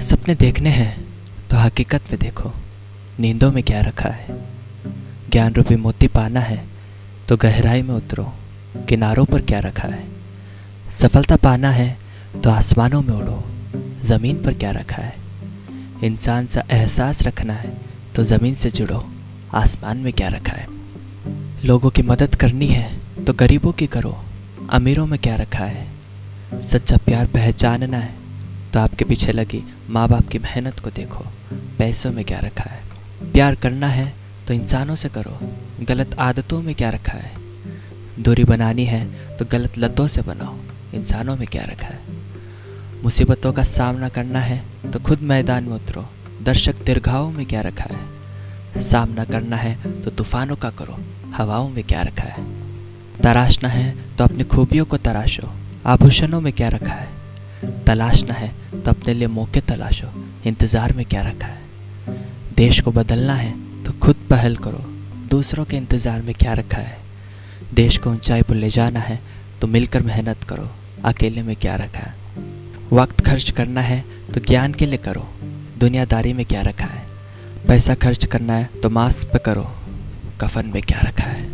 सपने देखने हैं तो हकीकत में देखो, नींदों में क्या रखा है। ज्ञान रूपी मोती पाना है तो गहराई में उतरो, किनारों पर क्या रखा है। सफलता पाना है तो आसमानों में उड़ो, ज़मीन पर क्या रखा है। इंसान सा एहसास रखना है तो ज़मीन से जुड़ो, आसमान में क्या रखा है। लोगों की मदद करनी है तो गरीबों की करो, अमीरों में क्या रखा है। सच्चा प्यार पहचानना है तो आपके पीछे लगी माँ बाप की मेहनत को देखो, पैसों में क्या रखा है? प्यार करना है तो इंसानों से करो, गलत आदतों में क्या रखा है? दूरी बनानी है तो गलत लतों से बनाओ, इंसानों में क्या रखा है? मुसीबतों का सामना करना है तो खुद मैदान में उतरो, दर्शक दीर्घाओं में क्या रखा है? सामना करना है तो तूफानों का करो, हवाओं में क्या रखा है? तराशना है तो अपनी खूबियों को तराशो, आभूषणों में क्या रखा है? तलाशना है तो अपने लिए मौके तलाशो। इंतज़ार में क्या रखा है? देश को बदलना है तो खुद पहल करो। दूसरों के इंतज़ार में क्या रखा है? देश को ऊंचाई पर ले जाना है तो मिलकर मेहनत करो। अकेले में क्या रखा है? वक्त खर्च करना है तो ज्ञान के लिए करो। दुनियादारी में क्या रखा है? पैसा खर्च करना है तो मास्क पे करो। कफन में क्या रखा है?